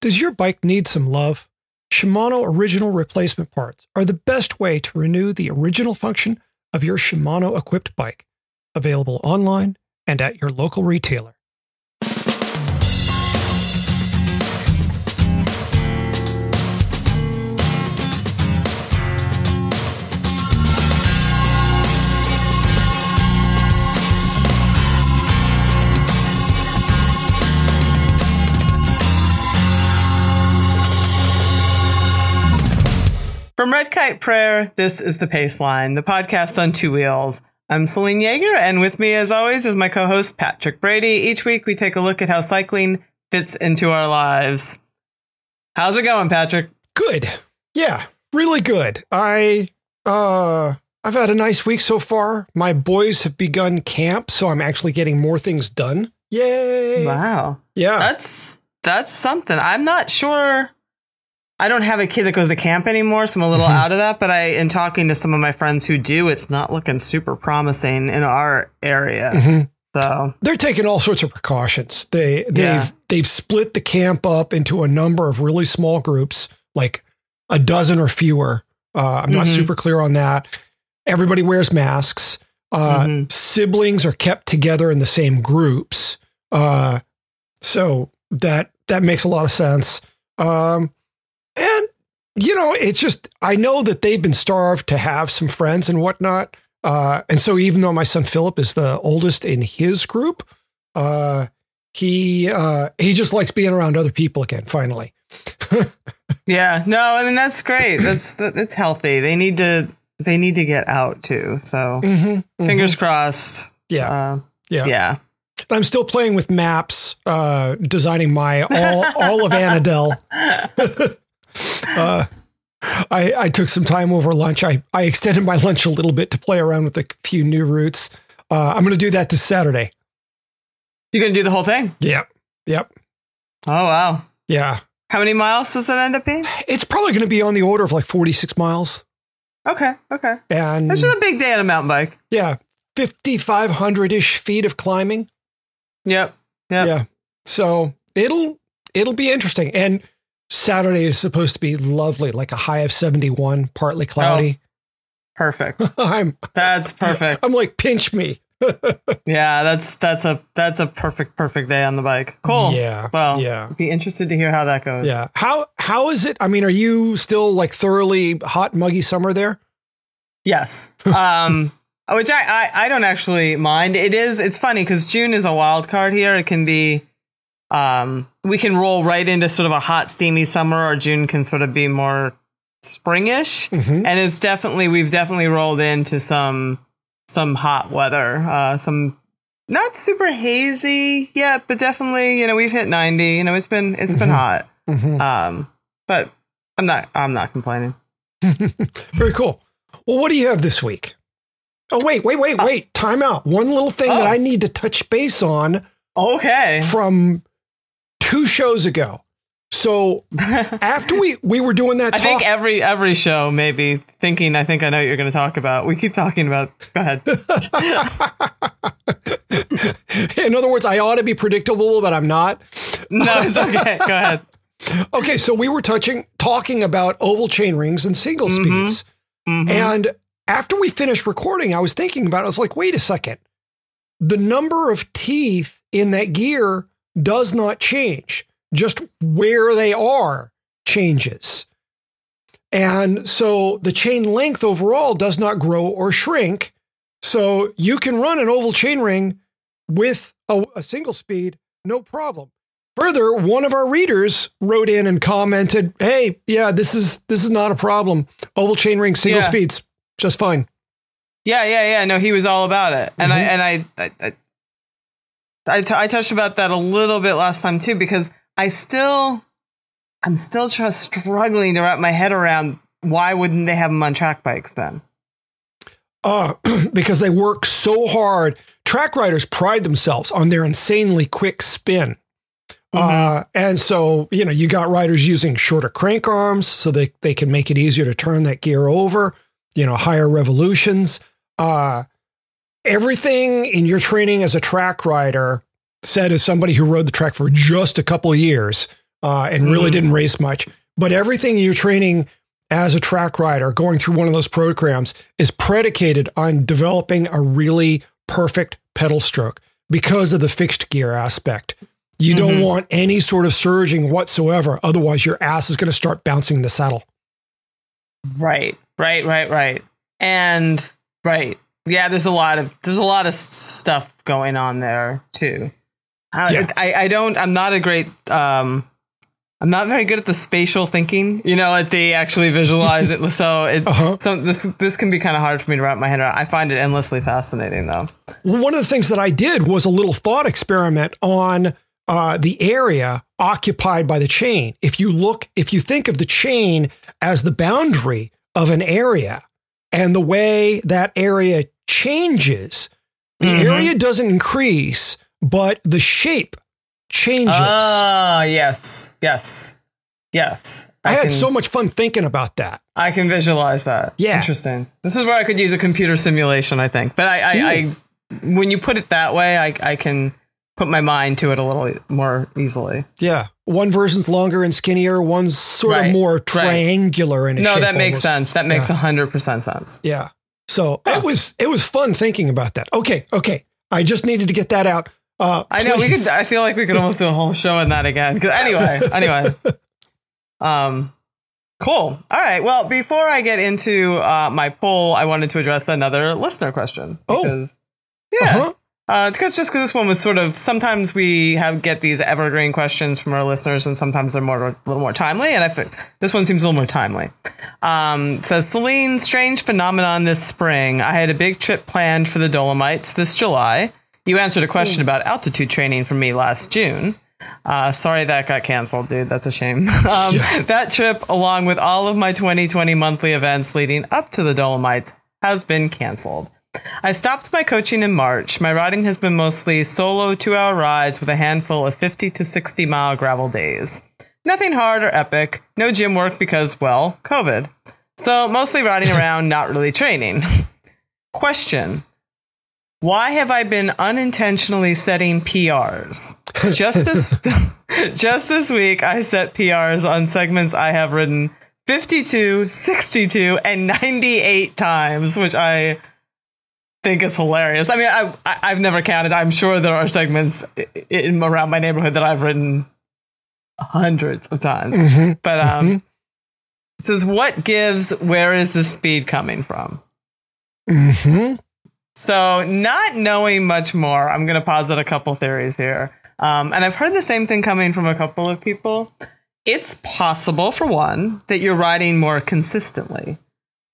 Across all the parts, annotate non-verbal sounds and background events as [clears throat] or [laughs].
Does your bike need some love? Shimano original replacement parts are the best way to renew the original function of your Shimano equipped bike. Available online and at your local retailer. From Red Kite Prayer, this is the Pace Line, the podcast on two wheels. I'm Selene Yeager, and with me, as always, is my co-host Patrick Brady. Each week, we take a look at how cycling fits into our lives. How's it going, Patrick? Good. Yeah, really good. I uh I've had a nice week so far. My boys have begun camp, so I'm actually getting more things done. Yay. Wow. Yeah. That's that's something. I'm not sure I don't have a kid that goes to camp anymore, so I'm a little Mhm. out of that. But I, in talking to some of my friends who do, it's not looking super promising in our area. Mhm. So They're taking all sorts of precautions. They they've Yeah. they've split the camp up into a number of really small groups, like a dozen or fewer. Uh, I'm not Mhm. super clear on that. Everybody wears masks. Uh, Mhm. Siblings are kept together in the same groups. Uh, so that that makes a lot of sense. Um, and you know, it's just I know that they've been starved to have some friends and whatnot. Uh, and so even though my son Philip is the oldest in his group, uh, he uh, he just likes being around other people again. Finally, [laughs] yeah, no, I mean that's great. [clears throat] That's that's healthy. They need to they need to get out too. So Mhm, mhm. fingers crossed. Yeah, Uh, yeah, yeah. I'm still playing with maps, uh, designing my all all of Annadel. [laughs] uh, I I took some time over lunch. I I extended my [laughs] lunch a little bit to play around with a few new routes. Uh, I'm going to do that this Saturday. You're gonna do the whole thing? Yep, yep, Oh wow. yeah. How many miles does it end up being? It's probably going to be on the order of like 46 miles, Okay, okay. and this is a big day on a mountain bike. yeah, 5,500 ish feet of climbing. Yep. Yep. Yeah, so it'll it'll be interesting. And Saturday is supposed to be lovely, like a high of 71, partly cloudy. Perfect. [laughs] I'm That's perfect. I'm like pinch me. [laughs] Yeah, that's that's a that's a perfect perfect day on the bike. Cool. Yeah. Well, yeah. Be interested to hear how that goes. Yeah. How how is it? I mean, are you still like thoroughly hot, muggy summer there? Yes. [laughs] Um. Which I, I I don't actually mind. It is. It's funny because June is a wild card here. It can be. Um. We can roll right into sort of a hot, steamy summer, or June can sort of be more springish. Mm-hmm. And it's definitely we've definitely rolled into some some hot weather. Uh. Some not super hazy yet, but definitely you know we've hit ninety. You know it's been it's been Mhm. hot. hmm Um. But I'm not I'm not complaining. [laughs] Very cool. Well, what do you have this week? Oh, wait, wait, wait, wait. Time out. One little thing that Oh. I need to touch base on Okay. from two shows ago. So [laughs] after we we were doing that I talk, think every every show maybe thinking I think I know what you're going to talk about. We keep talking about. Go ahead. [laughs] in other words, I ought to be predictable, but I'm not. No, it's okay. Go [laughs] ahead. Okay, so we were touching talking about oval chain rings and single Mhm. speeds. Mhm. And after we finished recording, I was thinking about it. I was like, wait a second. The number of teeth in that gear does not change, just where they are changes. And so the chain length overall does not grow or shrink. So you can run an oval chain ring with a, a single speed, no problem. Further, one of our readers wrote in and commented, "Hey, yeah, this is this is not a problem. Oval chain ring single Yeah. speeds just fine." Yeah, yeah, yeah. No, he was all about it, and I Mhm. and I I, I, I, t- I touched about that a little bit last time too because I still I'm still just struggling to wrap my head around why wouldn't they have them on track bikes then? Uh, [clears throat] because they work so hard. Track riders pride themselves on their insanely quick spin. Uh, and so, you know, you got riders using shorter crank arms so they, they can make it easier to turn that gear over, you know, higher revolutions. Uh, everything in your training as a track rider said as somebody who rode the track for just a couple of years uh, and really didn't race much. But everything you're training as a track rider, going through one of those programs, is predicated on developing a really perfect pedal stroke because of the fixed gear aspect. You don't want any sort of surging whatsoever. Otherwise, your ass is going to start bouncing in the saddle. Right, right, right, right. And right. Yeah, there's a lot of there's a lot of stuff going on there too. I, Yeah. I, I don't I'm not a great um I'm not very good at the spatial thinking, you know, at the actually visualize it. So it [laughs] Uh-huh. so this this can be kind of hard for me to wrap my head around. I find it endlessly fascinating though. Well, one of the things that I did was a little thought experiment on uh, the area occupied by the chain. If you look, if you think of the chain as the boundary of an area and the way that area changes, the Mhm. area doesn't increase, but the shape changes. Ah, yes. Yes. Yes. I, had can- so much fun thinking about that. I can visualize that. Yeah. Interesting. This is where I could use a computer simulation, I think. But I, I, I when you put it that way, I, I can put my mind to it a little more easily. Yeah. One version's longer and skinnier, one's sort Right, of more right. triangular in its No, shape that makes almost. sense. That makes Yeah. a hundred percent sense. Yeah. So it was it was fun thinking about that. Okay, okay. I just needed to get that out. Uh, I know we could. I feel like we could almost do a whole show on that again. 'Cause Anyway, [laughs] anyway. Um, cool. All right. Well, before I get into uh, my poll, I wanted to address another listener question. Oh. Yeah. Uh-huh. Uh, because just because this one was sort of sometimes we have get these evergreen questions from our listeners, and sometimes they're more a little more timely. And I think this one seems a little more timely. Um, says Selene, strange phenomenon this spring. I had a big trip planned for the Dolomites this July. You answered a question about altitude training for me last June. Uh, sorry that got canceled, dude. That's a shame. [laughs] um, That trip, along with all of my 2020 monthly events leading up to the Dolomites, has been canceled. I stopped my coaching in March. My riding has been mostly solo two hour rides with a handful of 50 to 60 mile gravel days. Nothing hard or epic, no gym work because, well, COVID. So mostly riding around, not really training. Question Why have I been unintentionally setting PRs? Just this [laughs] just this week I set PRs on segments I have ridden 52, 62, and 98 times, which I think is hilarious. I mean, I, I I've never counted. I'm sure there are segments in around my neighborhood that I've written hundreds of times. Mhm. But um, it says, "What gives? Where is the speed coming from?" Mhm. So, not knowing much more, I'm going to posit a couple theories here. Um, and I've heard the same thing coming from a couple of people. It's possible, for one, that you're writing more consistently.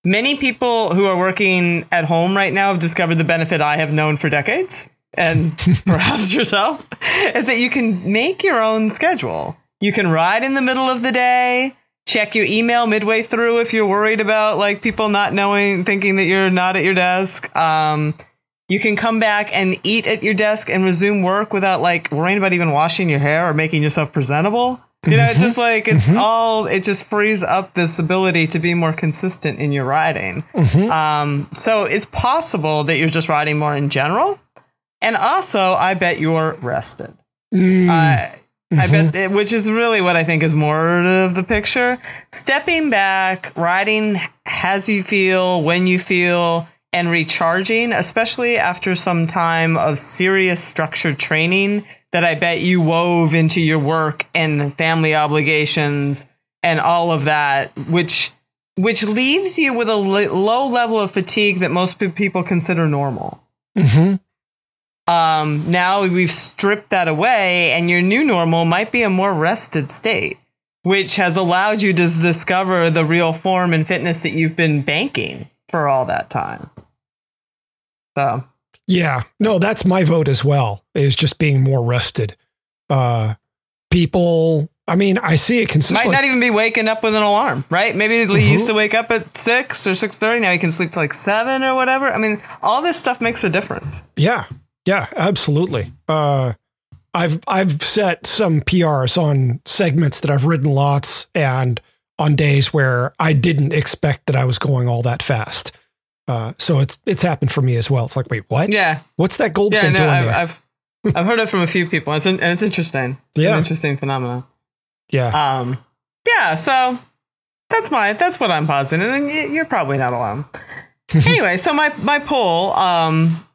Many people who are working at home right now have discovered the benefit I have known for decades, and [laughs] perhaps yourself, is that you can make your own schedule. You can ride in the middle of the day, check your email midway through if you're worried about like people not knowing, thinking that you're not at your desk. Um, you can come back and eat at your desk and resume work without like worrying about even washing your hair or making yourself presentable. You know, it's just like it's all it just frees up this ability to be more consistent in your riding. Um, so it's possible that you're just riding more in general, and also I bet you're rested. Mm. Uh, I bet, it- which is really what I think is more of the picture. Stepping back, riding as you feel, when you feel, and recharging, especially after some time of serious structured training that I bet you wove into your work and family obligations and all of that, which which leaves you with a low level of fatigue that most pe- people consider normal Mhm. um, now we've stripped that away, and your new normal might be a more rested state, which has allowed you to discover the real form and fitness that you've been banking for all that time. So, Yeah. No, that's my vote as well. Is just being more rested. Uh, people. I mean, I see it consistently. might not even be waking up with an alarm, right? Maybe he Mhm. used to wake up at six or six thirty. Now he can sleep till like seven or whatever. I mean, all this stuff makes a difference. Yeah, yeah, absolutely. Uh, I've I've set some PRs on segments that I've ridden lots and on days where I didn't expect that I was going all that fast. Uh, so it's it's happened for me as well. It's like, wait, what? Yeah, What's that gold yeah. thing No, doing I've, there? I've I've heard it from a few people. It's in, and it's interesting. It's Yeah. an interesting phenomenon. Yeah. Um, yeah. So that's my that's what I'm positing, and you're probably not alone. [laughs] anyway, so my my poll. Um,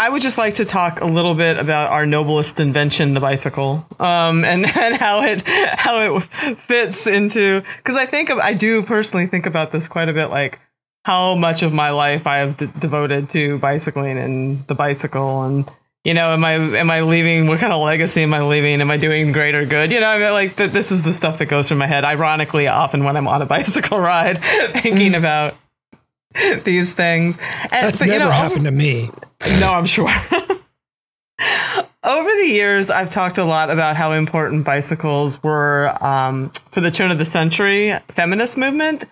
I would just like to talk a little bit about our noblest invention, the bicycle, um, [laughs] and, and how it how it fits into because I think of, I do personally think about this quite a bit, like how much of my life I have d- devoted to bicycling and the bicycle, and you know, am I am I leaving? What kind of legacy am I leaving? Am I doing greater good? You know, I mean, like th- this is the stuff that goes through my head. Ironically, often when I'm on a [laughs] bicycle ride, thinking about these things. And, That's but, never you know, happened to me. [laughs] no, I'm sure. [laughs] Over the years, I've talked a lot about how important bicycles were um, for the turn of the century feminist movement.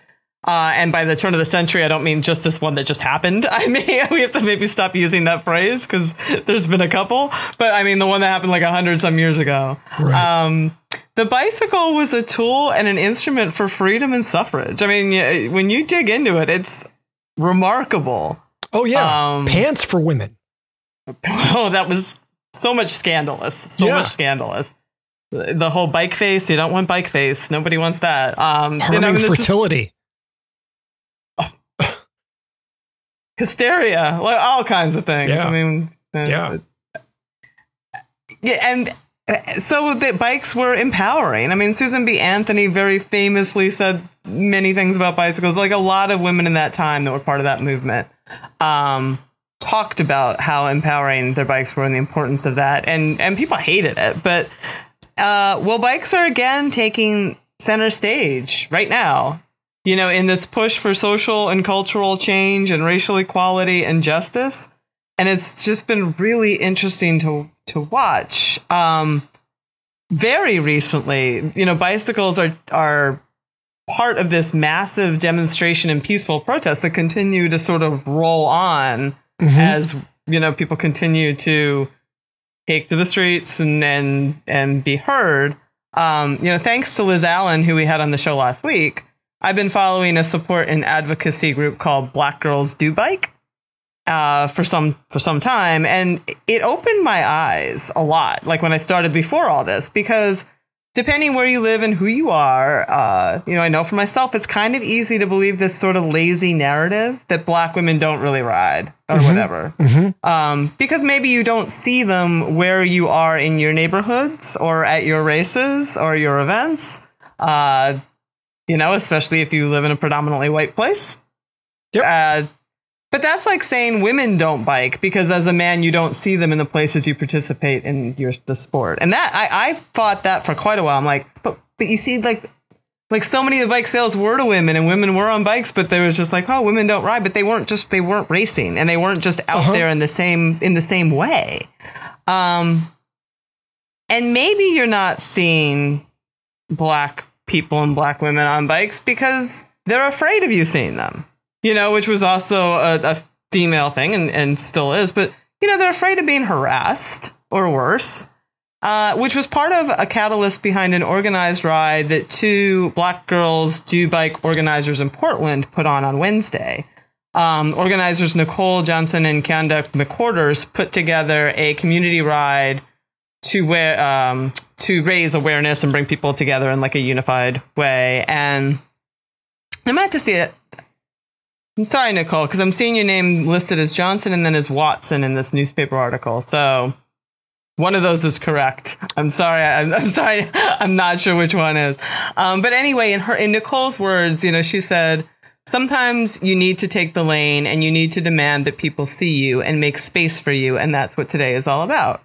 Uh, and by the turn of the century, I don't mean just this one that just happened. [laughs] I mean, we have to maybe stop using that phrase because there's been a couple. But I mean, the one that happened like a hundred some years ago. Right. Um, the bicycle was a tool and an instrument for freedom and suffrage. I mean, when you dig into it, it's remarkable. oh yeah. um, Pants for women. [laughs] Oh, that was so much scandalous. So Yeah. much scandalous. The whole bike face. You don't want bike face. Nobody wants that. Um, you know, I mean, fertility. Hysteria, like all kinds of things. Yeah. I mean, uh, Yeah. yeah, and uh, so the bikes were empowering. I mean, Susan B. Anthony very famously said many things about bicycles. Like a lot of women in that time that were part of that movement um, talked about how empowering their bikes were and the importance of that. And and people hated it, but uh, well, bikes are again taking center stage right now. You know, in this push for social and cultural change and racial equality and justice and it's just been really interesting to to watch. Um, very recently, you know, bicycles are are part of this massive demonstration and peaceful protest that continue to sort of roll on Mhm. as you know people continue to take to the streets and and and be heard. Um, you know, thanks to Liz Allen, who we had on the show last week, I've been following a support and advocacy group called Black Girls Do Bike uh, for some for some time, and it opened my eyes a lot. Like when I started before all this, because depending where you live and who you are, uh, you know, I know for myself, it's kind of easy to believe this sort of lazy narrative that black women don't really ride or whatever, Mhm. um, because maybe you don't see them where you are in your neighborhoods or at your races or your events. Uh, you know, especially if you live in a predominantly white place. Yep. Uh, but that's like saying women don't bike because as a man you don't see them in the places you participate in your the sport. And that I I fought that for quite a while. I'm like, but but you see like like so many of the bike sales were to women and women were on bikes, but they was just like, oh, women don't ride, but they weren't just they weren't racing and they weren't just out Uh-huh. there in the same in the same way. Um and maybe you're not seeing black people and black women on bikes because they're afraid of you seeing them you know, which was also a, a female thing and, and still is, but you know, they're afraid of being harassed or worse, uh, which was part of a catalyst behind an organized ride that two black girls do bike organizers in Portland put on on Wednesday. Um, organizers Nicole Johnson and Kanda McQuarters put together a community ride to where um, to raise awareness and bring people together in like a unified way. And I might have to see it. I'm sorry, Nicole, because I'm seeing your name listed as Johnson and then as Watson in this newspaper article. So one of those is correct. I'm sorry. I'm, I'm sorry. [laughs] I'm not sure which one is. Um, but anyway, in her in Nicole's words, you know, she said, "Sometimes you need to take the lane and you need to demand that people see you and make space for you, and that's what today is all about."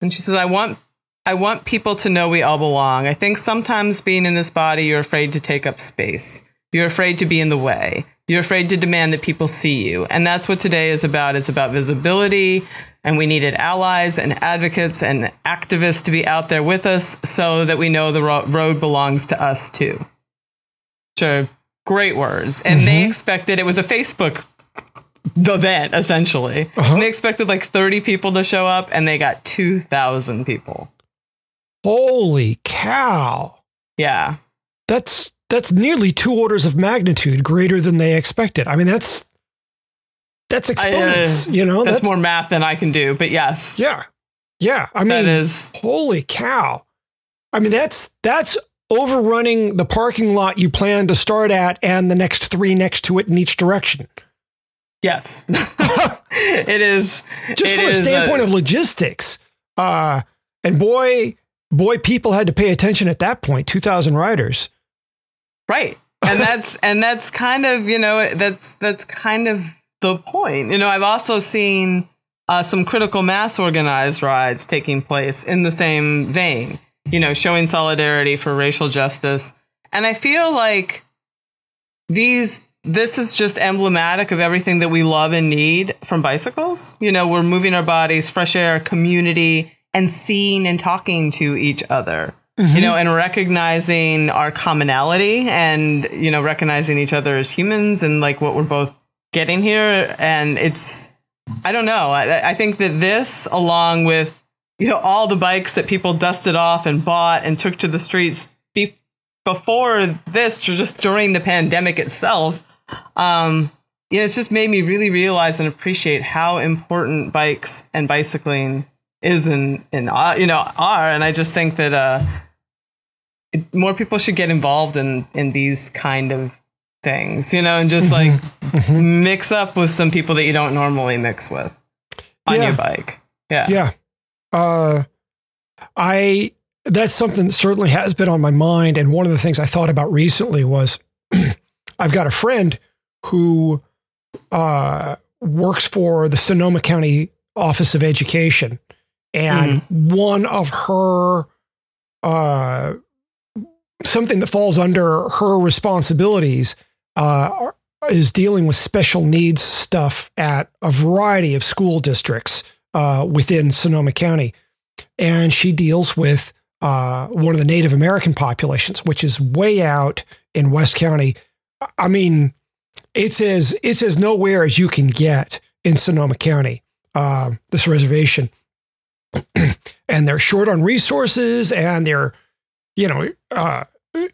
And she says, "I want." I want people to know we all belong. I think sometimes being in this body, you're afraid to take up space. You're afraid to be in the way. You're afraid to demand that people see you. And that's what today is about. It's about visibility. And we needed allies and advocates and activists to be out there with us so that we know the ro- road belongs to us too. Sure. Great words. And they mm-hmm. expected it was a Facebook event, essentially. Uh-huh. They expected like 30 people to show up, and they got 2,000 people. Holy cow. Yeah. That's that's nearly two orders of magnitude greater than they expected. I mean, that's that's exponents. you know, That's, more math than I can do, but yes. Yeah, yeah. I mean, is holy cow. I mean, that's that's overrunning the parking lot you plan to start at and the next three next to it in each direction. Yes, [laughs] it is. Just it from a is standpoint of logistics. Uh, and boy, boy, people had to pay attention at that point. Two thousand riders. right, and that's [laughs] and that's kind of you know that's that's kind of the point. You know, I've also seen uh, some critical mass organized rides taking place in the same vein. You know, showing solidarity for racial justice, and I feel like these this is just emblematic of everything that we love and need from bicycles. You know, we're moving our bodies, fresh air, community, and seeing and talking to each other. You mm-hmm. know, and recognizing our commonality and, you know, recognizing each other as humans and like what we're both getting here. And it's, I don't know. I, I think that this, along with, you know, all the bikes that people dusted off and bought and took to the streets be- before this, just during the pandemic itself, um, know, it's just made me really realize and appreciate how important bikes and bicycling is in in uh, you know are, and I just think that uh, it, more people should get involved in in these kind of things, you know, and just like mix up with some people that you don't normally mix with on Yeah. your bike. Yeah, Yeah. Uh, I that's something that certainly has been on my mind. And one of the things I thought about recently was [clears throat] I've got a friend who uh, works for the Sonoma County Office of Education, and one of her uh, something that falls under her responsibilities uh, is dealing with special needs stuff at a variety of school districts uh, within Sonoma County. And she deals with uh, one of the Native American populations, which is way out in West County. I mean, it's as it's as nowhere as you can get in Sonoma County. Uh, this reservation, [clears throat] and they're short on resources, and they're you know uh,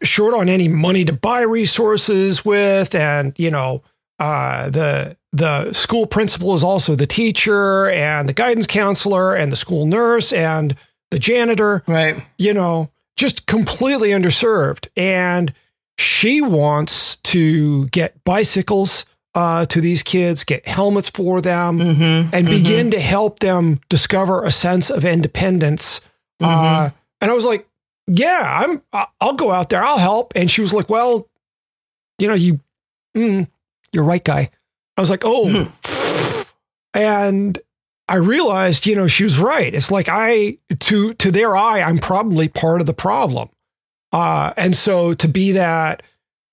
short on any money to buy resources with, and you know uh, the the school principal is also the teacher and the guidance counselor and the school nurse and the janitor right. you know, just completely underserved. And she wants to get bicycles uh, to these kids, get helmets for them, Mm-hmm. and begin to help them discover a sense of independence. Uh, and I was like, "Yeah, I'm. I'll go out there. I'll help." And she was like, "Well, you know, you, mm, you're right, guy." I was like, "Oh," and I realized, you know, she was right. It's like I to to their eye, I'm probably part of the problem. Uh, and so to be that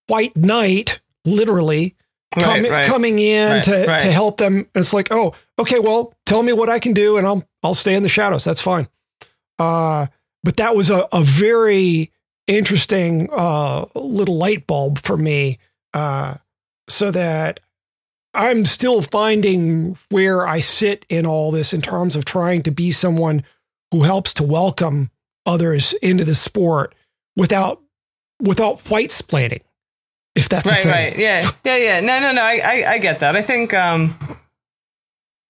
white knight, literally Right, coming right. coming in Right, to to help them, it's like, oh, okay, well, tell me what I can do, and I'll I'll stay in the shadows. That's fine. Uh, but that was a, a very interesting uh, little light bulb for me, uh, so that I'm still finding where I sit in all this in terms of trying to be someone who helps to welcome others into the sport without without white splaining, if that's a right thing. right. Yeah. [laughs] Yeah yeah. No no no. I, I i get that. I think um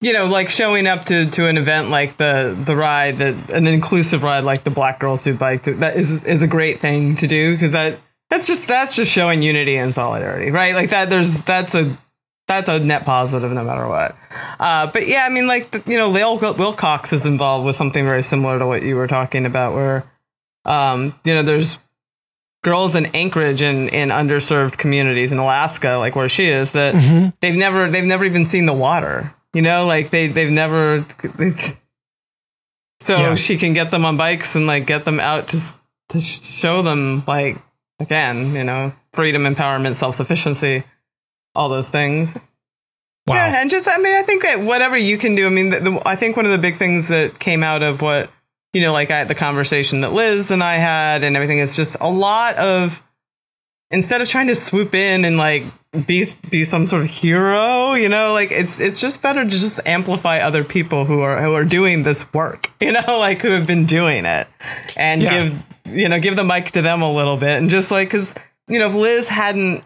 you know like showing up to to an event like the the ride that an inclusive ride like the black girls do bike that is is a great thing to do because that that's just that's just showing unity and solidarity right? Like that there's that's a that's a net positive no matter what. Uh but yeah i mean like you know Lael Wilcox is involved with something very similar to what you were talking about where um you know there's girls in Anchorage and in underserved communities in Alaska, like where she is, that Mhm. they've never they've never even seen the water. You know, like they they've never. So Yeah. she can get them on bikes and like get them out to to show them like again, you know, freedom, empowerment, self sufficiency, all those things. Wow. Yeah, and just I mean, I think whatever you can do. I mean, the, the, I think one of the big things that came out of what you know, like I, the conversation that Liz and I had, and everything. It's just a lot of instead of trying to swoop in and like be be some sort of hero, you know, like it's it's just better to just amplify other people who are who are doing this work, [laughs] you know, like who have been doing it, and Yeah. give you know give the mic to them a little bit, and just like because you know if Liz hadn't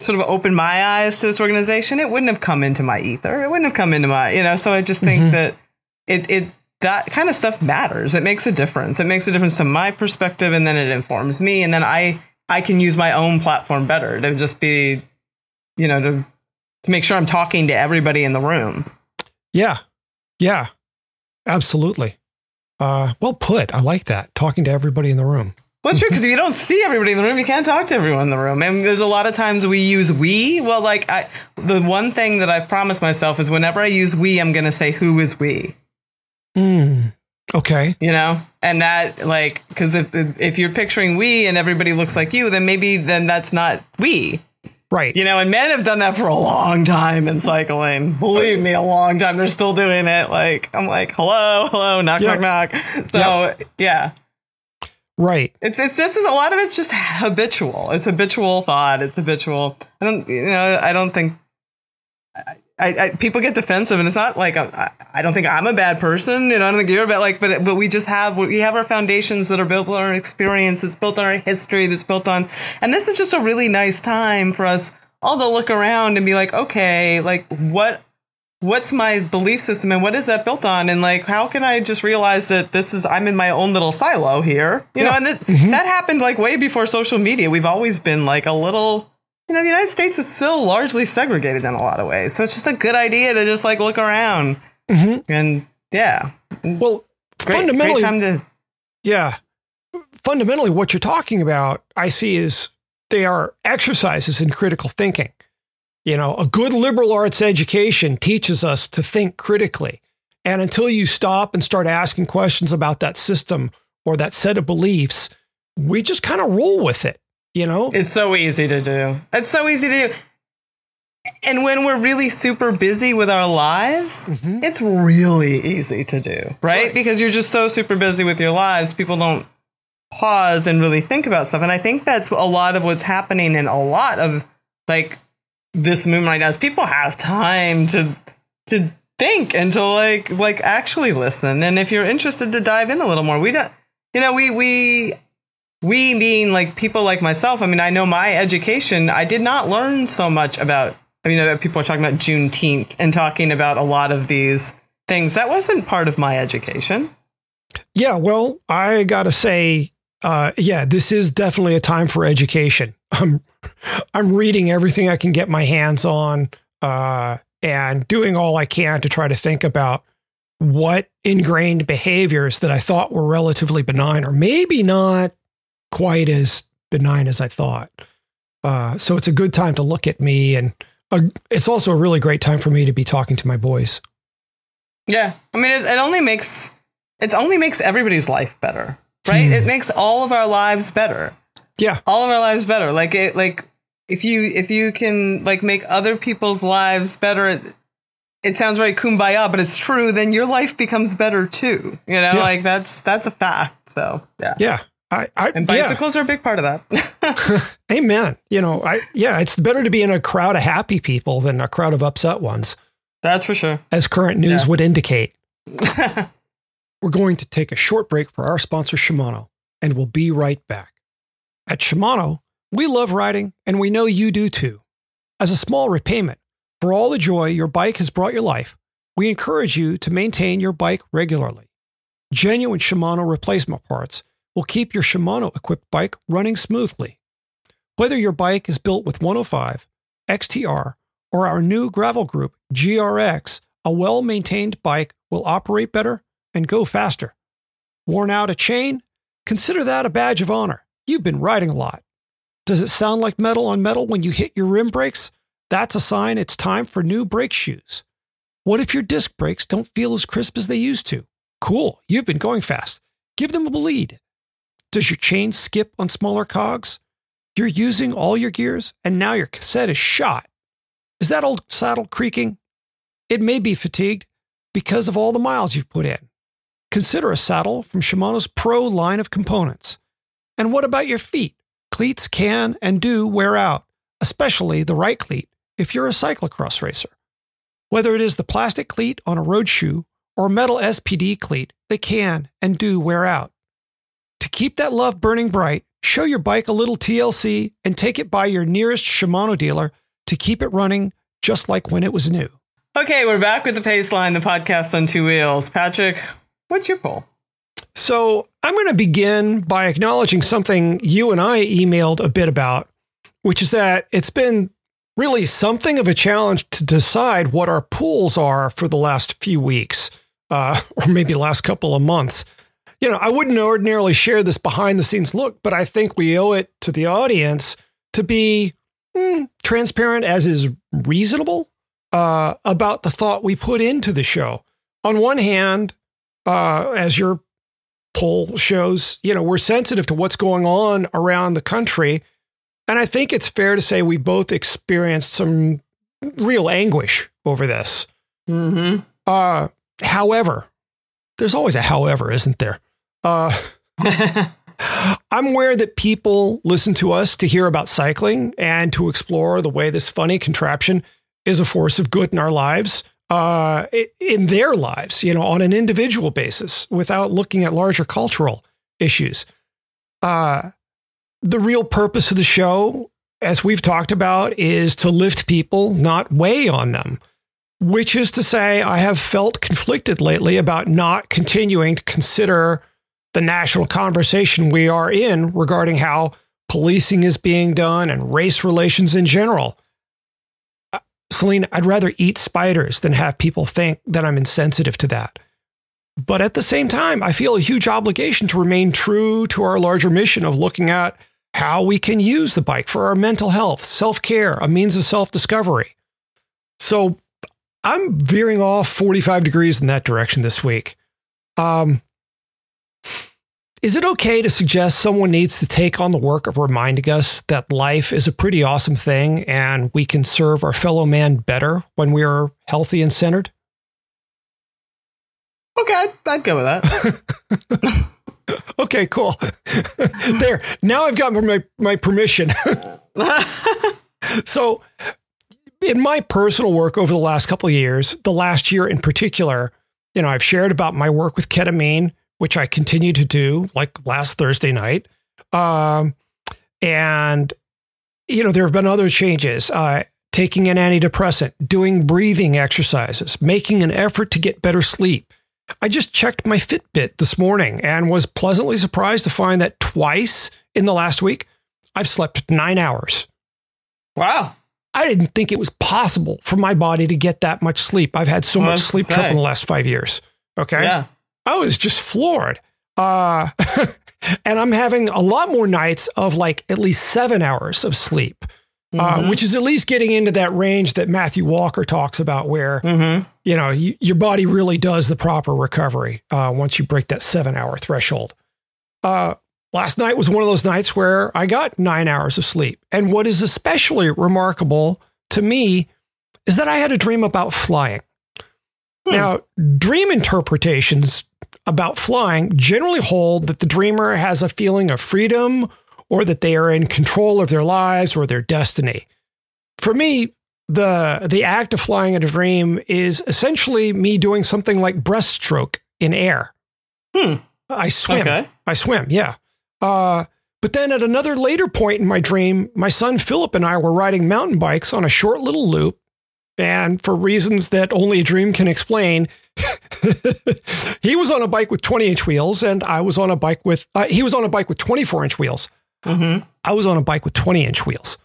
sort of opened my eyes to this organization, it wouldn't have come into my ether. It wouldn't have come into my, you know. So I just think Mhm. that it it that kind of stuff matters. It makes a difference. It makes a difference to my perspective, and then it informs me, and then I I can use my own platform better to just be, you know, to to make sure I'm talking to everybody in the room. Yeah, yeah, absolutely. Uh, well put. I like that. Talking to everybody in the room. Well, it's true [laughs] because if you don't see everybody in the room, you can't talk to everyone in the room. And there's a lot of times we use we. Well, like I, the one thing that I've promised myself is whenever I use we, I'm going to say who is we. Mm, okay. You know, and that like because if if you're picturing we and everybody looks like you, then maybe then that's not we. Right. You know, and men have done that for a long time in cycling. Believe me, a long time. They're still doing it. Like I'm like, hello, hello, knock, Yeah. knock, knock. So yeah. Right. It's it's just a lot of it's just habitual. It's habitual thought. It's habitual. I don't you know I don't think I, I, people get defensive and it's not like I I don't think I'm a bad person. You know I don't think you're a bad like but but we just have we have our foundations that are built on our experience. It's built on our history. That's built on and this is just a really nice time for us all to look around and be like okay like what what's my belief system and what is that built on and like how can i just realize that this is i'm in my own little silo here you know and that, mm-hmm. that happened like way before social media we've always been like a little you know the united states is still largely segregated in a lot of ways so it's just a good idea to just like look around mm-hmm. and yeah Well, great, fundamentally, great to yeah. Fundamentally, what you're talking about, I see, is they are exercises in critical thinking. You know, a good liberal arts education teaches us to think critically. And until you stop and start asking questions about that system or that set of beliefs, we just kind of roll with it, you know? It's so easy to do. It's so easy to do. And when we're really super busy with our lives, mm-hmm. it's really easy to do, right? Right. Because you're just so super busy with your lives, people don't pause and really think about stuff. And I think that's a lot of what's happening in a lot of like this movement right now is people have time to to think and to like like actually listen. And if you're interested to dive in a little more, we don't you know, we we we mean like people like myself. I mean, I know my education, I did not learn so much about, I mean, people are talking about Juneteenth and talking about a lot of these things. That wasn't part of my education. Yeah, well, I got to say, uh, yeah, this is definitely a time for education. [laughs] I'm, I'm reading everything I can get my hands on, uh, and doing all I can to try to think about what ingrained behaviors that I thought were relatively benign, or maybe not quite as benign as I thought. Uh, so it's a good time to look at me, and uh it's also a really great time for me to be talking to my boys. Yeah. I mean, it, it only makes, it only makes everybody's life better, right? it makes all of our lives better. Yeah, all of our lives better. Like it, like if you if you can like make other people's lives better, it, it sounds very kumbaya, but it's true. Then your life becomes better too. You know, Yeah. like that's that's a fact. So yeah, yeah. I, I and yeah. bicycles are a big part of that. [laughs] Amen. You know, I yeah, it's better to be in a crowd of happy people than a crowd of upset ones, that's for sure. as current news Yeah. would indicate. [laughs] We're going to take a short break for our sponsor Shimano, and we'll be right back. At Shimano, we love riding, and we know you do too. As a small repayment for all the joy your bike has brought your life, we encourage you to maintain your bike regularly. Genuine Shimano replacement parts will keep your Shimano equipped bike running smoothly. Whether your bike is built with 105, XTR, or our new gravel group, GRX, a well maintained bike will operate better and go faster. Worn out a chain? Consider that a badge of honor. You've been riding a lot. Does it sound like metal on metal when you hit your rim brakes? That's a sign it's time for new brake shoes. What if your disc brakes don't feel as crisp as they used to? Cool, you've been going fast. Give them a bleed. Does your chain skip on smaller cogs? You're using all your gears and now your cassette is shot. Is that old saddle creaking? It may be fatigued because of all the miles you've put in. Consider a saddle from Shimano's Pro line of components. And what about your feet? Cleats can and do wear out, especially the right cleat if you're a cyclocross racer. Whether it is the plastic cleat on a road shoe or metal SPD cleat, they can and do wear out. To keep that love burning bright, show your bike a little TLC and take it by your nearest Shimano dealer to keep it running just like when it was new. Okay, we're back with the Pace Line, the podcast on two wheels. Patrick, What's your poll? So I'm going to begin by acknowledging something you and I emailed a bit about, which is that it's been really something of a challenge to decide what our pools are for the last few weeks, uh, [laughs] or maybe last couple of months. You know, I wouldn't ordinarily share this behind the scenes look, but I think we owe it to the audience to be mm, transparent as is reasonable uh, about the thought we put into the show. On one hand, uh, as your poll shows, you know, we're sensitive to what's going on around the country. And I think it's fair to say we both experienced some real anguish over this. Mm-hmm. Uh, however, there's always a however, isn't there? Uh, [laughs] I'm aware that people listen to us to hear about cycling and to explore the way this funny contraption is a force of good in our lives, uh, in their lives, you know, on an individual basis without looking at larger cultural issues. Uh, the real purpose of the show, as we've talked about, is to lift people, not weigh on them. Which is to say, I have felt conflicted lately about not continuing to consider the national conversation we are in regarding how policing is being done and race relations in general. Uh, Selene, I'd rather eat spiders than have people think that I'm insensitive to that. But at the same time, I feel a huge obligation to remain true to our larger mission of looking at how we can use the bike for our mental health, self care, a means of self discovery. So I'm veering off 45 degrees in that direction this week. Um, is it okay to suggest someone needs to take on the work of reminding us that life is a pretty awesome thing and we can serve our fellow man better when we are healthy and centered? Okay, I'd, I'd go with that. [laughs] [laughs] okay, cool. [laughs] there. Now I've got my my permission. so, in my personal work over the last couple of years, the last year in particular, you know, I've shared about my work with ketamine which I continue to do like last Thursday night. Um, and, you know, there have been other changes. Uh, taking an antidepressant, doing breathing exercises, making an effort to get better sleep. I just checked my Fitbit this morning and was pleasantly surprised to find that twice in the last week, I've slept nine hours. Wow. I didn't think it was possible for my body to get that much sleep. I've had so well, much sleep trouble in the last five years. Okay. Yeah. I was just floored. Uh, [laughs] and I'm having a lot more nights of like at least seven hours of sleep, uh, mm-hmm. uh, which is at least getting into that range that Matthew Walker talks about, where mm-hmm. you know you, your body really does the proper recovery uh, once you break that seven hour threshold. Uh, last night was one of those nights where I got nine hours of sleep, and what is especially remarkable to me is that I had a dream about flying. Hmm. Now, dream interpretations about flying generally hold that the dreamer has a feeling of freedom or that they are in control of their lives or their destiny. For me, the the act of flying in a dream is essentially me doing something like breaststroke in air. Hmm. I swim. Okay. I swim. Yeah. Uh, but then at another later point in my dream, my son Philip and I were riding mountain bikes on a short little loop, and for reasons that only a dream can explain, [laughs] he was on a bike with 20 inch wheels, and I was on a bike with, uh, he was on a bike with 24 inch wheels. Mm-hmm. I was on a bike with 20 inch wheels.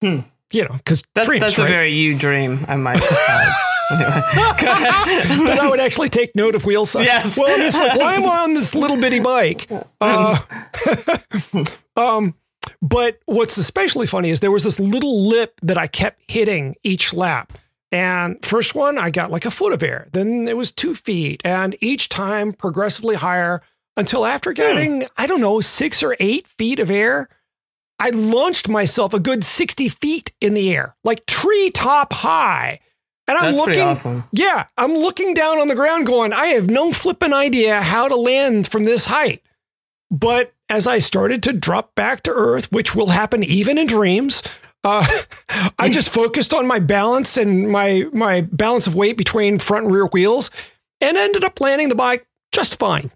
Hmm. You know, because that's, that's right? a very you dream, I might [laughs] that I would actually take note of wheel size. [laughs] Yes. Well, it's like, why am I on this little bitty bike? Uh, um, but what's especially funny is there was this little lip that I kept hitting each lap. And first one, I got like a foot of air. Then it was two feet, and each time progressively higher until after hmm. getting, hmm. I don't know, six or eight feet of air, I launched myself a good 60 feet in the air, like tree top high. And I'm That's looking, awesome. yeah, I'm looking down on the ground going, I have no flipping idea how to land from this height. But as I started to drop back to earth, which will happen even in dreams, uh, [laughs] I just focused on my balance and my my balance of weight between front and rear wheels, and ended up landing the bike just fine.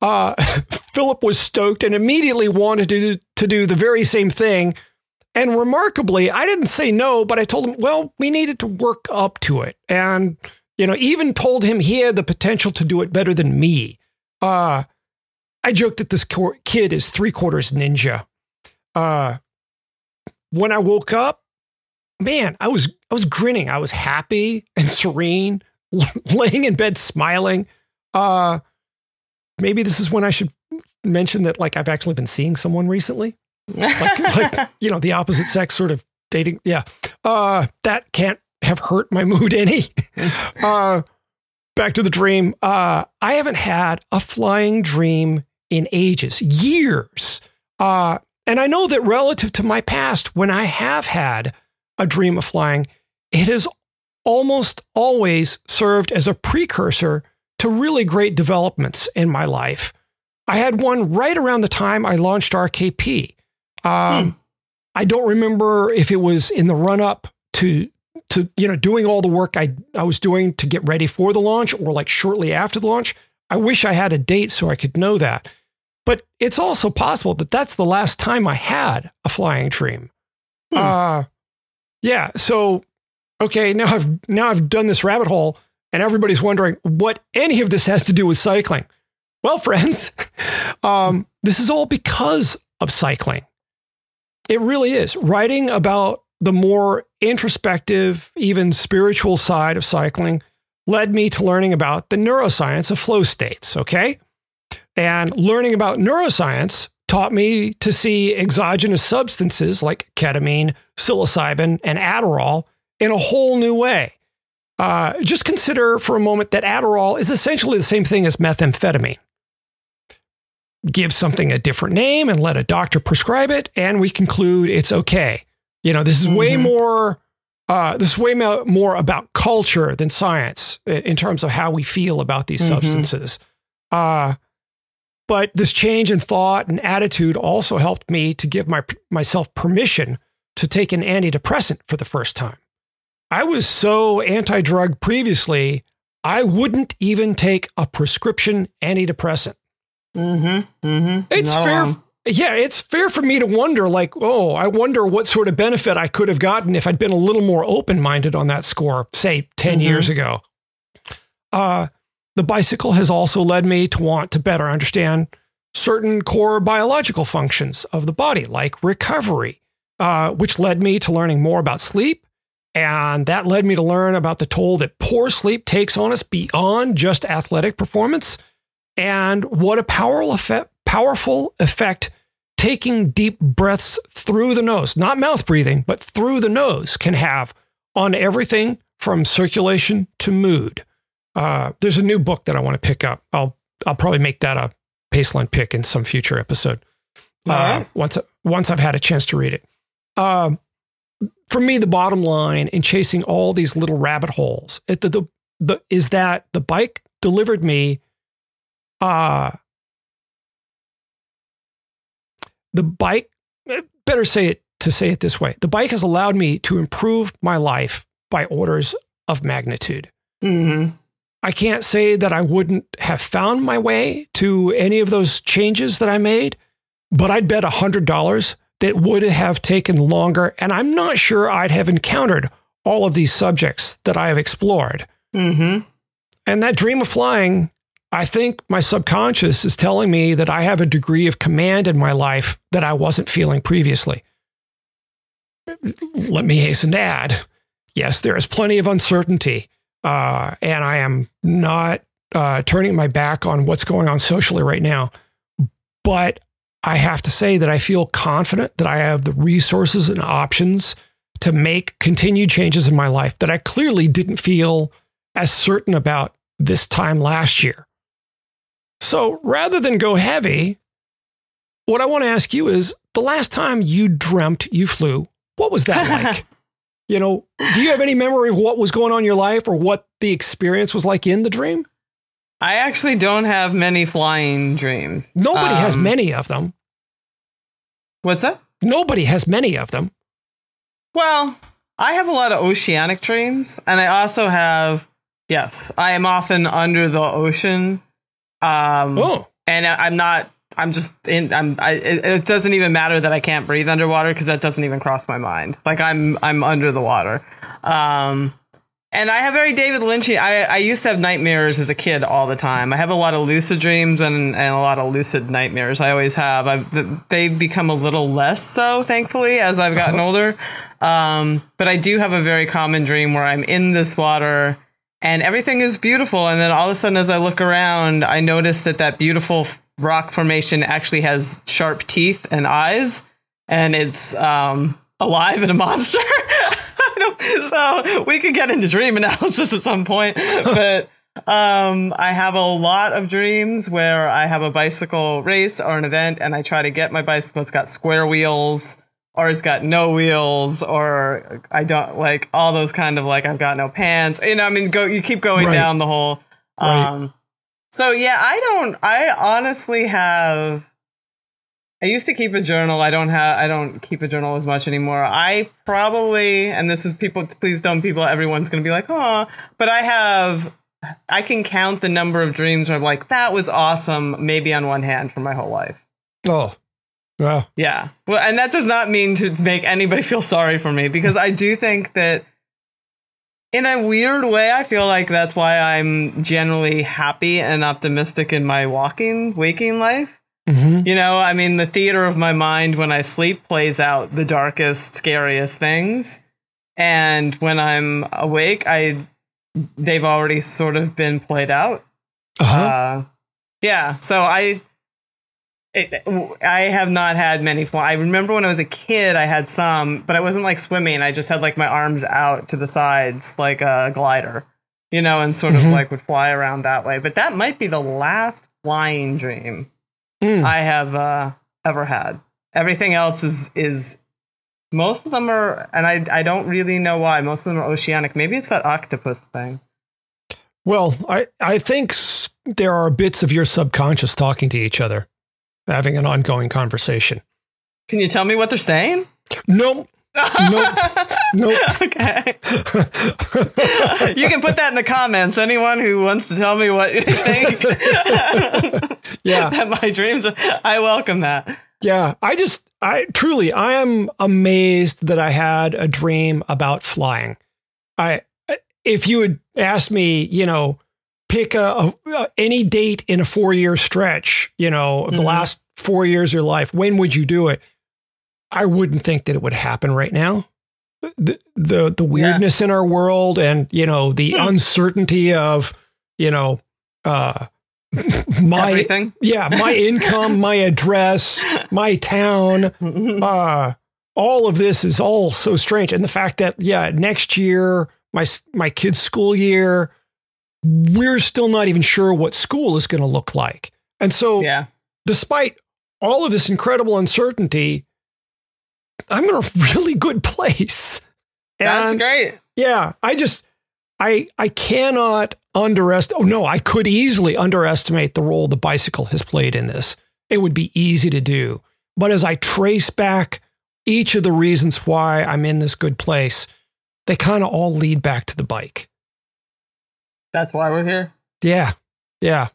Uh, [laughs] Philip was stoked and immediately wanted to, to do the very same thing. And remarkably, I didn't say no, but I told him, well, we needed to work up to it. And, You know, even told him he had the potential to do it better than me. Uh, I joked that this kid is three quarters ninja. Uh, when I woke up, man, I was I was grinning. I was happy and serene, [laughs] laying in bed smiling. Uh, maybe this is when I should mention that like I've actually been seeing someone recently. Like, [laughs] like you know, the opposite sex sort of dating. Yeah. Uh, that can't have hurt my mood any. [laughs] uh, back to the dream. Uh, I haven't had a flying dream in ages, years. Uh, and I know that relative to my past, when I have had a dream of flying, it has almost always served as a precursor to really great developments in my life. I had one right around the time I launched RKP. Um, hmm. I don't remember if it was in the run up to to you know doing all the work I I was doing to get ready for the launch or like shortly after the launch. I wish I had a date so I could know that. But it's also possible that that's the last time I had a flying dream. Hmm. Uh yeah, so okay, now I've now I've done this rabbit hole and everybody's wondering what any of this has to do with cycling. Well, [laughs] friends, um, this is all because of cycling. It really is. Writing about the more introspective, even spiritual side of cycling led me to learning about the neuroscience of flow states, okay? And learning about neuroscience taught me to see exogenous substances like ketamine, psilocybin, and Adderall in a whole new way. Uh, just consider for a moment that Adderall is essentially the same thing as methamphetamine give something a different name and let a doctor prescribe it, and we conclude it's okay. You know, this is mm-hmm. way more. Uh, this is way more about culture than science in terms of how we feel about these mm-hmm. substances. Uh, but this change in thought and attitude also helped me to give my, myself permission to take an antidepressant for the first time. I was so anti drug previously, I wouldn't even take a prescription antidepressant. Mm-hmm. Mm-hmm. It's fair. Yeah, it's fair for me to wonder, like, oh, I wonder what sort of benefit I could have gotten if I'd been a little more open minded on that score, say 10 mm-hmm. years ago. Uh, the bicycle has also led me to want to better understand certain core biological functions of the body, like recovery, uh, which led me to learning more about sleep. And that led me to learn about the toll that poor sleep takes on us beyond just athletic performance and what a powerful effect, powerful effect taking deep breaths through the nose, not mouth breathing, but through the nose can have on everything from circulation to mood. Uh, there's a new book that I want to pick up. I'll I'll probably make that a Paceline pick in some future episode. Uh, right. Once once I've had a chance to read it. Uh, for me, the bottom line in chasing all these little rabbit holes the, the, the, is that the bike delivered me uh, the bike, better say it to say it this way the bike has allowed me to improve my life by orders of magnitude. Mm-hmm. I can't say that I wouldn't have found my way to any of those changes that I made, but I'd bet $100 that would have taken longer. And I'm not sure I'd have encountered all of these subjects that I have explored. Mm-hmm. And that dream of flying I think my subconscious is telling me that I have a degree of command in my life that I wasn't feeling previously. Let me hasten to add yes, there is plenty of uncertainty, uh, and I am not uh, turning my back on what's going on socially right now. But I have to say that I feel confident that I have the resources and options to make continued changes in my life that I clearly didn't feel as certain about this time last year. So rather than go heavy, what I want to ask you is the last time you dreamt you flew, what was that [laughs] like? You know, do you have any memory of what was going on in your life or what the experience was like in the dream? I actually don't have many flying dreams. Nobody um, has many of them. What's that? Nobody has many of them. Well, I have a lot of oceanic dreams, and I also have, yes, I am often under the ocean um, oh. And I'm not. I'm just in. I'm. I, it, doesn't even matter that I can't breathe underwater because that doesn't even cross my mind. Like I'm. I'm under the water. Um, And I have very David Lynchy. I, I used to have nightmares as a kid all the time. I have a lot of lucid dreams and, and a lot of lucid nightmares. I always have. I've, they've become a little less so, thankfully, as I've gotten [laughs] older. Um, but I do have a very common dream where I'm in this water and everything is beautiful. And then all of a sudden, as I look around, I notice that that beautiful rock formation actually has sharp teeth and eyes, and it's um, alive and a monster. [laughs] so we could get into dream analysis at some point, [laughs] but um, I have a lot of dreams where I have a bicycle race or an event, and I try to get my bicycle. It's got square wheels, or it's got no wheels, or I don't like all those kind of like I've got no pants. You know, I mean, go you keep going Right. down the whole. Right. So yeah, I don't. I honestly have. I used to keep a journal. I don't have. I don't keep a journal as much anymore. I probably, and this is people. Please don't people. Everyone's going to be like, oh, but I have. I can count the number of dreams where I'm like, that was awesome. Maybe on one hand for my whole life. Oh, well, Yeah. Well, and that does not mean to make anybody [laughs] feel sorry for me because I do think that in a weird way, I feel like that's why I'm generally happy and optimistic in my walking, waking life. mhm. You know, I mean, the theater of my mind when I sleep plays out the darkest, scariest things. And when I'm awake, I they've already sort of been played out. uh-huh. Uh, yeah. So I, it, I have not had many. I remember when I was a kid, I had some, but I wasn't like swimming. I just had like my arms out to the sides, like a glider, you know, and sort of Mhm. like would fly around that way. But that might be the last flying dream Mm. I have uh, ever had. Everything else is is. Most of them are, and I I don't really know why. Most of them are oceanic. Maybe it's that octopus thing. Well, I, I think there are bits of your subconscious talking to each other, having an ongoing conversation. Can you tell me what they're saying? Nope. Nope. Nope. [laughs] okay. you can put that in the comments. Anyone who wants to tell me what you think [laughs] Yeah. that my dreams are, I welcome that. Yeah. I just, I truly, I am amazed that I had a dream about flying. I, if you had asked me, you know, pick a, a any date in a four year stretch, you know, of the Mhm. last four years of your life, when would you do it? I wouldn't think that it would happen right now. The the, the weirdness in our world and you know the Hmm. uncertainty of you know uh [laughs] my Everything. yeah my [laughs] income my address my town [laughs] uh all of this is all so strange and the fact that yeah next year my my kids school year we're still not even sure what school is going to look like and so yeah. despite all of this incredible uncertainty i'm in a really good place That's great. yeah, I just I I cannot underestimate. Oh no, I could easily underestimate the role the bicycle has played in this. It would be easy to do, but as I trace back each of the reasons why I'm in this good place, they kind of all lead back to the bike. That's why we're here. Yeah, yeah,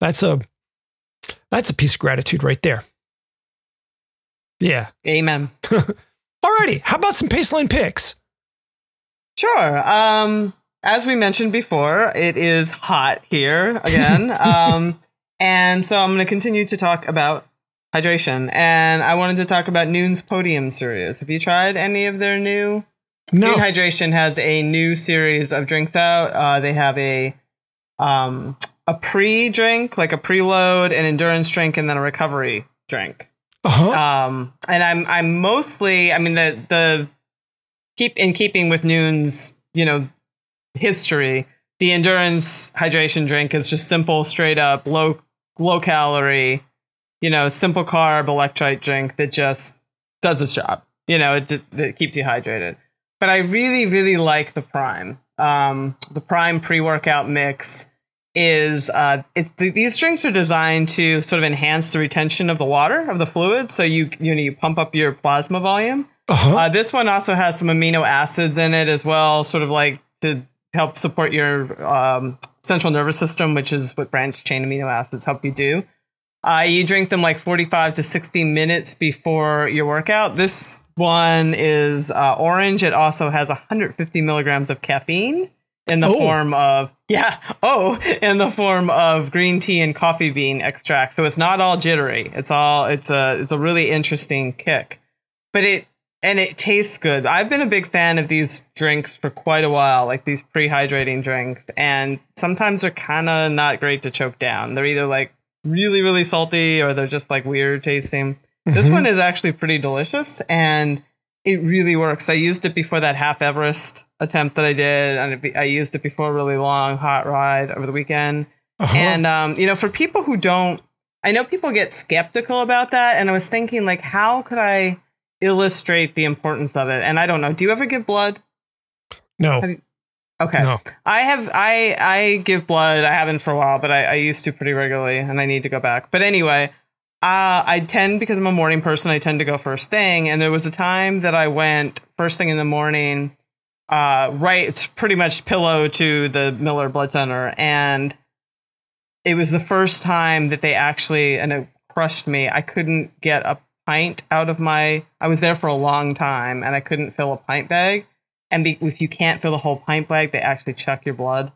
that's a that's a piece of gratitude right there. Yeah. Amen. [laughs] Alrighty, how about some Paceline picks? Sure. Um, as we mentioned before, it is hot here again. [laughs] um, and so I'm going to continue to talk about hydration. And I wanted to talk about Nuun's Podium series. Have you tried any of their new? No. Nuun Hydration has a new series of drinks out. Uh, they have a um, a pre drink, like a preload, an endurance drink, and then a recovery drink. Uh-huh. Um, and I'm I'm mostly I mean the the keep in keeping with Nuun's you know history. The endurance hydration drink is just simple, straight up, low low calorie, you know, simple carb electrolyte drink that just does its job. You know, it that keeps you hydrated. But I really really like the Prime. Um, the Prime pre workout mix is uh, it's th- these drinks are designed to sort of enhance the retention of the water of the fluid, so you you know you pump up your plasma volume. Uh-huh. Uh, this one also has some amino acids in it as well, sort of like to help support your um, central nervous system, which is what branched chain amino acids help you do. Uh, you drink them like 45 to 60 minutes before your workout. This one is uh, orange. It also has 150 milligrams of caffeine in the Oh. form of yeah, oh, in the form of green tea and coffee bean extract. So it's not all jittery. It's all it's a it's a really interesting kick. But it and it tastes good. I've been a big fan of these drinks for quite a while, like these pre-hydrating drinks, and sometimes they're kind of not great to choke down. They're either like really really salty or they're just like weird tasting. This Mhm. one is actually pretty delicious and it really works. I used it before that half Everest attempt that I did, and I used it before a really long hot ride over the weekend. Uh-huh. And um, you know, for people who don't, I know people get skeptical about that, and I was thinking like, how could I illustrate the importance of it? And I don't know. Do you ever give blood? no, you- Okay. no. I have I I give blood. I haven't for a while, but I, I used to pretty regularly, and I need to go back. But anyway, uh, I tend because I'm a morning person. I tend to go first thing, and there was a time that I went first thing in the morning. Uh, right, it's pretty much pillow to the Miller Blood Center, and it was the first time that they actually and it crushed me. I couldn't get a pint out of my. I was there for a long time, and I couldn't fill a pint bag. And be, if you can't fill the whole pint bag, they actually check your blood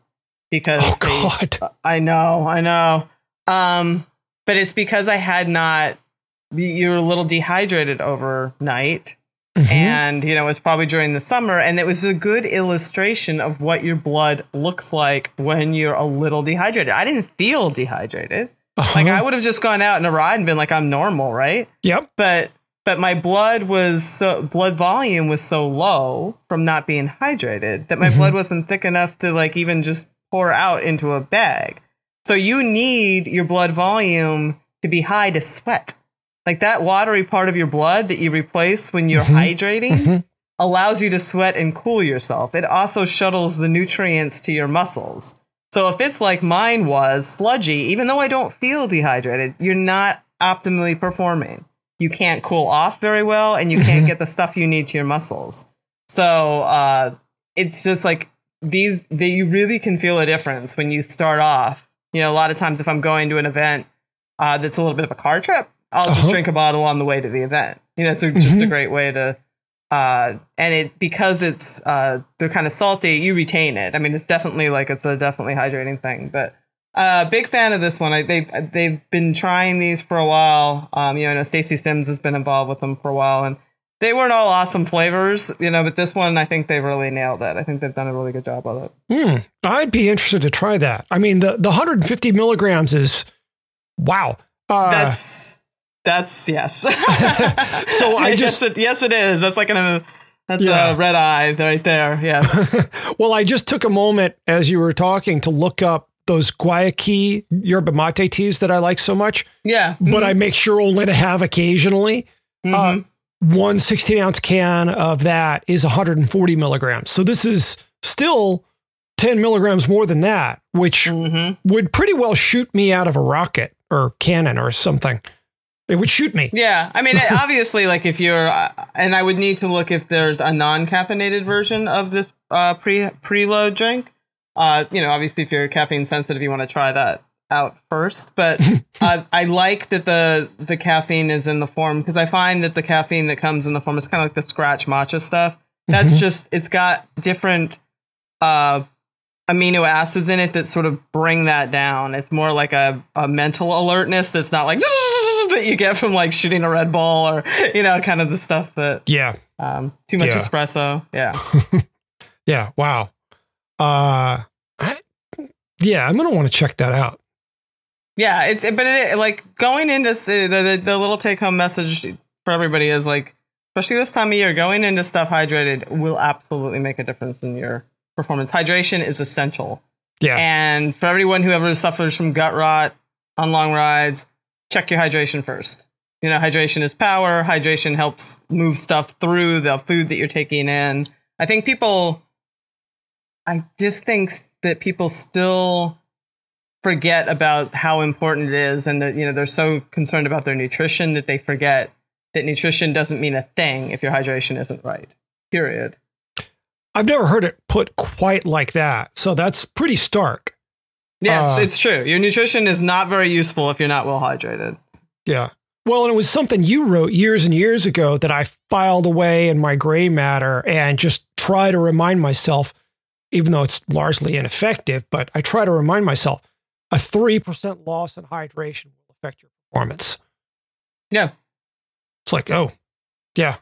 because Oh they- God. I know, I know. Um, but it's because I had not. You were a little dehydrated overnight, Mhm. and you know it's probably during the summer, and it was a good illustration of what your blood looks like when you're a little dehydrated. I didn't feel dehydrated. Uh-huh. Like I would have just gone out in a ride and been like, I'm normal, right? Yep. But but my blood was so blood volume was so low from not being hydrated that my Mhm. blood wasn't thick enough to like even just pour out into a bag. So you need your blood volume to be high to sweat. Like that watery part of your blood that you replace when you're Mhm. hydrating Mhm. allows you to sweat and cool yourself. It also shuttles the nutrients to your muscles. So if it's like mine was sludgy, even though I don't feel dehydrated, you're not optimally performing. You can't cool off very well and you can't [laughs] get the stuff you need to your muscles. So uh, it's just like these that you really can feel a difference when you start off. You know, a lot of times if I'm going to an event uh, that's a little bit of a car trip, I'll just Uh-huh. drink a bottle on the way to the event. You know, so just a Mhm. great way to uh and it because it's uh they're kind of salty you retain it i mean it's definitely like it's a definitely hydrating thing but uh big fan of this one I, they've they've been trying these for a while um you know I know stacy sims has been involved with them for a while and they weren't all awesome flavors you know but this one i think they've really nailed it i think they've done a really good job of it Hmm. I'd be interested to try that. I mean, the, the 150 milligrams is wow. Uh, that's that's yes [laughs] [laughs] So I Yes, just- it- yes it is that's like an that's Yeah. a red eye right there yes [laughs] well, I just took a moment as you were talking to look up those Guayakí yerba mate teas that I like so much, yeah but I make sure only to have occasionally. Mhm. Uh, one 16 ounce can of that is 140 milligrams. So this is still 10 milligrams more than that, which Mhm. would pretty well shoot me out of a rocket or cannon or something. It would shoot me. Yeah, I mean, [laughs] obviously, like if you're, uh, and I would need to look if there's a non-caffeinated version of this uh, pre preload drink. Uh, you know, obviously, if you're caffeine sensitive, you want to try that out first. But [laughs] uh, I like that the the caffeine is in the form because I find that the caffeine that comes in the form is kind of like the Skratch matcha stuff. That's Mhm. just it's got different uh, amino acids in it that sort of bring that down. It's more like a, a mental alertness that's not like [laughs] that you get from like shooting a Red Bull or you know kind of the stuff that Yeah. um, too much Yeah. espresso. Yeah, [laughs] Yeah. Wow. Uh, I, yeah, I'm going to want to check that out. yeah. It's but it, like going into the, the the little take home message for everybody is like especially this time of year going into stuff hydrated will absolutely make a difference in your performance. Hydration is essential. Yeah. And for everyone who ever suffers from gut rot on long rides, check your hydration first. You know, hydration is power. Hydration helps move stuff through the food that you're taking in. I think people, I just think that people still forget about how important it is. And that, you know, they're so concerned about their nutrition that they forget that nutrition doesn't mean a thing if your hydration isn't right. Period. I've never heard it put quite like that. So that's pretty stark. Yes, Uh, it's true. Your nutrition is not very useful if you're not well hydrated. Yeah. Well, and it was something you wrote years and years ago that I filed away in my gray matter and just try to remind myself even though it's largely ineffective, but I try to remind myself a 3% loss in hydration will affect your performance. Yeah. It's like, oh, yeah.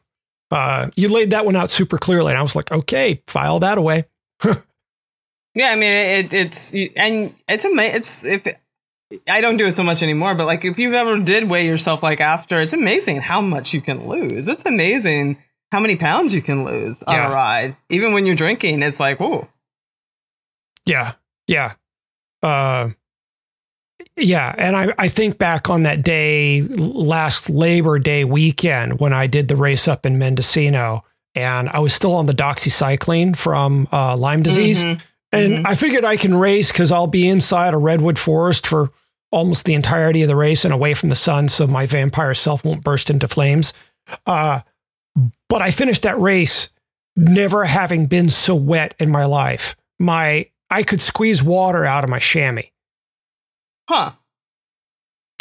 Uh, you laid that one out super clearly. And I was like, okay, file that away. [laughs] yeah. I mean, it, it's, and it's amazing. It's, if it, I don't do it so much anymore, but like if you've ever did weigh yourself like after, it's amazing how much you can lose. It's amazing how many pounds you can lose on Yeah. a ride. Even when you're drinking, it's like, whoa. Yeah. Yeah. Uh, yeah. And I, I think back on that day, last Labor Day weekend, when I did the race up in Mendocino and I was still on the doxycycline from uh, Lyme disease. Mhm. And Mhm. I figured I can race because I'll be inside a redwood forest for almost the entirety of the race and away from the sun, so my vampire self won't burst into flames. Uh, but I finished that race never having been so wet in my life. My I could squeeze water out of my chamois. Huh.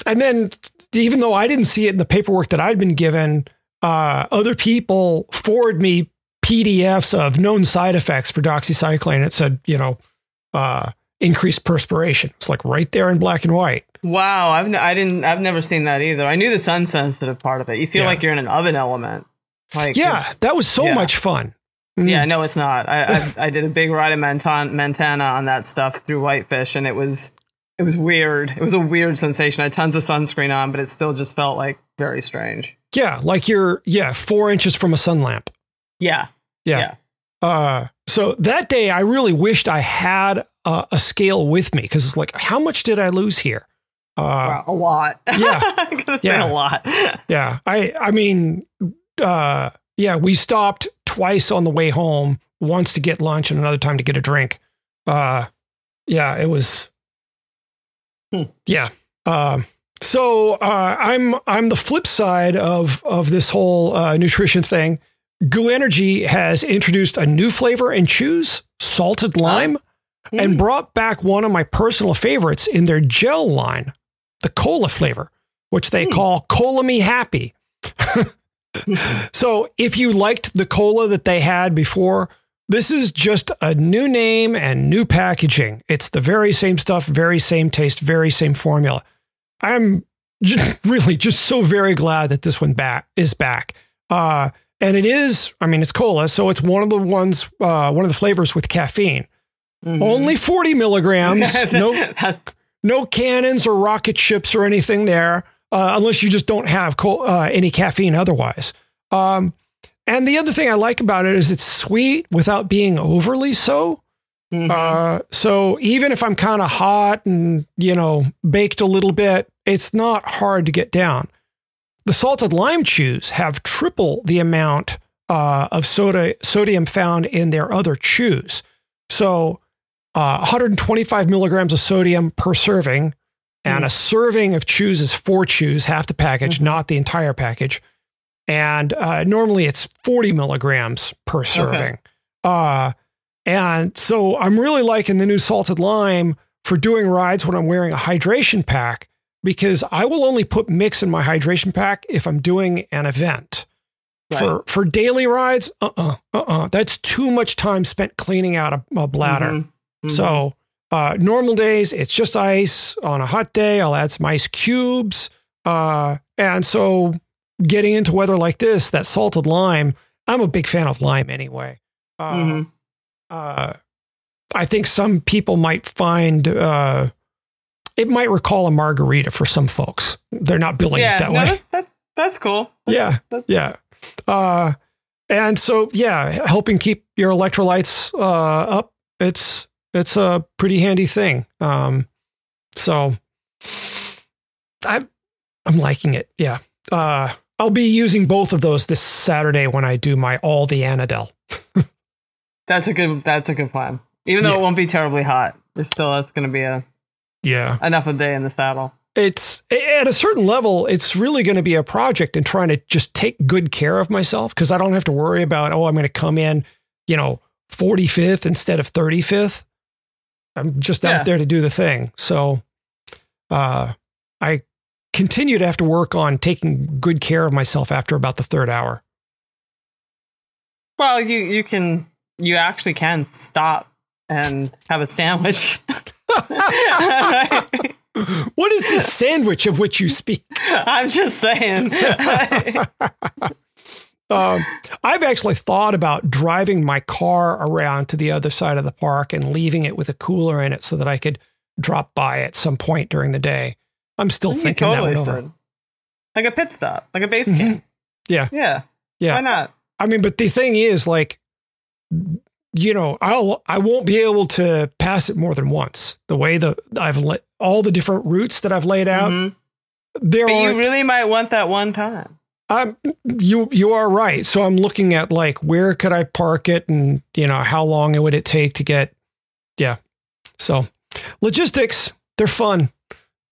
And then, even though I didn't see it in the paperwork that I'd been given, uh, other people forward me PDFs of known side effects for doxycycline. It said, you know, uh, increased perspiration. It's like right there in black and white. Wow. I've, n- I didn't, I've never seen that either. I knew the sun sensitive part of it. You feel Yeah. like you're in an oven element. Like, Yeah, that was so yeah. much fun. Mm. Yeah, no, it's not. I I, I did a big ride in Montana, on that stuff through Whitefish, and it was it was weird. It was a weird sensation. I had tons of sunscreen on, but it still just felt like very strange. Yeah, like you're yeah four inches from a sun lamp. Yeah, Yeah. Uh, so that day, I really wished I had a, a scale with me because it's like, how much did I lose here? Uh, Wow, a lot. [laughs] yeah. I'm gonna say Yeah. a lot. Yeah, I I mean, uh, yeah, we stopped twice on the way home. Once to get lunch and another time to get a drink. Uh, yeah, it was. Hmm. Yeah. Um. So uh, I'm I'm the flip side of of this whole uh, nutrition thing. GU Energy has introduced a new flavor and chews, salted lime, and Mm. brought back one of my personal favorites in their gel line, the cola flavor, which they Hmm. call Cola Me Happy. [laughs] [laughs] so if you liked the cola that they had before, this is just a new name and new packaging. It's the very same stuff, very same taste, very same formula. I'm j- [laughs] really just so very glad that this one back is back. Uh, and it is, I mean, it's cola, so it's one of the ones, uh, one of the flavors with caffeine. Mhm. Only 40 milligrams. [laughs] no, no cannons or rocket ships or anything there, uh, unless you just don't have co- uh, any caffeine otherwise. Um, and the other thing I like about it is it's sweet without being overly so. Mhm. Uh, so even if I'm kind of hot and, you know, baked a little bit, it's not hard to get down. The salted lime chews have triple the amount uh, of soda sodium found in their other chews. So uh, 125 milligrams of sodium per serving, and a serving of chews is four chews, half the package, not the entire package. And uh, normally it's 40 milligrams per serving. Uh, and so I'm really liking the new salted lime for doing rides when I'm wearing a hydration pack because I will only put mix in my hydration pack if I'm doing an event. Right. For for daily rides, uh uh-uh, uh uh that's too much time spent cleaning out a, a bladder. Mhm. Mhm. So uh, normal days, it's just ice. On a hot day, I'll add some ice cubes. Uh, and so getting into weather like this, that salted lime, I'm a big fan of lime anyway. Uh, Mhm. uh, I think some people might find uh, it might recall a margarita for some folks. They're not billing yeah, it that no, way. that's that's cool. Yeah, That's- yeah. Uh, and so yeah, helping keep your electrolytes uh, up. It's it's a pretty handy thing. Um, so I'm I'm liking it. Yeah. Uh, I'll be using both of those this Saturday when I do my all the Annadel. [laughs] That's a good. That's a good plan. Even though Yeah. it won't be terribly hot, there's still that's going to be a Yeah. enough a day in the saddle. it's at a certain level, it's really going to be a project in trying to just take good care of myself because I don't have to worry about, oh, I'm going to come in, you know, 45th instead of 35th. I'm just Yeah. out there to do the thing. So uh, I continue to have to work on taking good care of myself after about the third hour. Well, you you can you actually can stop and have a sandwich. [laughs] what is this sandwich of which you speak? I'm just saying. [laughs] [laughs] Um, I've actually thought about driving my car around to the other side of the park and leaving it with a cooler in it so that I could drop by at some point during the day. I'm still thinking totally that over. Like a pit stop, like a base Mhm. camp. Yeah. Yeah. Yeah. Why not? I mean, but the thing is, like, you know, I'll I won't be able to pass it more than once. The way the I've let all the different routes that I've laid out, Mhm. there But you really might want that one time. I'm you you are right. So I'm looking at like where could I park it and you know how long it would it take to get yeah. So logistics, they're fun.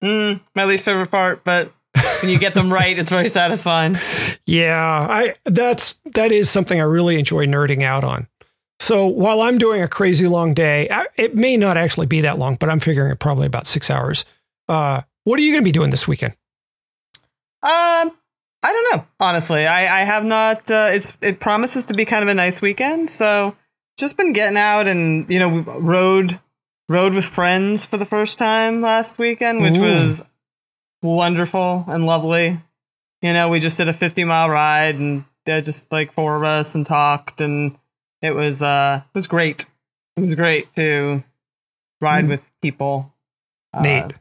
Mm, my least favorite part, but when you get them [laughs] right, it's very satisfying. Yeah, I that's that is something I really enjoy nerding out on. So while I'm doing a crazy long day, I, it may not actually be that long, but I'm figuring it probably about six hours. Uh, what are you going to be doing this weekend? Um, I don't know. Honestly, I, I have not. Uh, it's it promises to be kind of a nice weekend, so just been getting out and you know we rode rode with friends for the first time last weekend, which Ooh. was wonderful and lovely. You know, we just did a 50 mile ride and just like four of us and talked, and it was uh it was great. It was great to ride Mm. with people. Uh, Nate.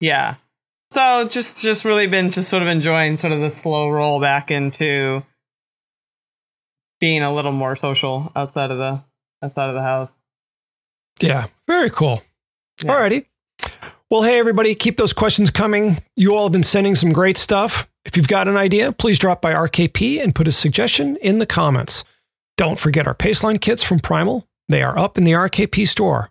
yeah. So just just really been just sort of enjoying sort of the slow roll back into being a little more social outside of the outside of the house. Yeah, very cool. Yeah. Alrighty. Well, hey, everybody, keep those questions coming. You all have been sending some great stuff. If you've got an idea, please drop by RKP and put a suggestion in the comments. Don't forget our Paceline kits from Primal. They are up in the RKP store.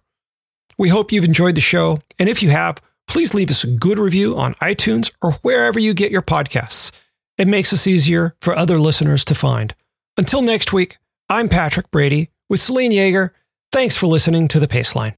We hope you've enjoyed the show. And if you have, please leave us a good review on iTunes or wherever you get your podcasts. It makes us easier for other listeners to find. Until next week, I'm Patrick Brady with Selene Yeager. Thanks for listening to The Paceline.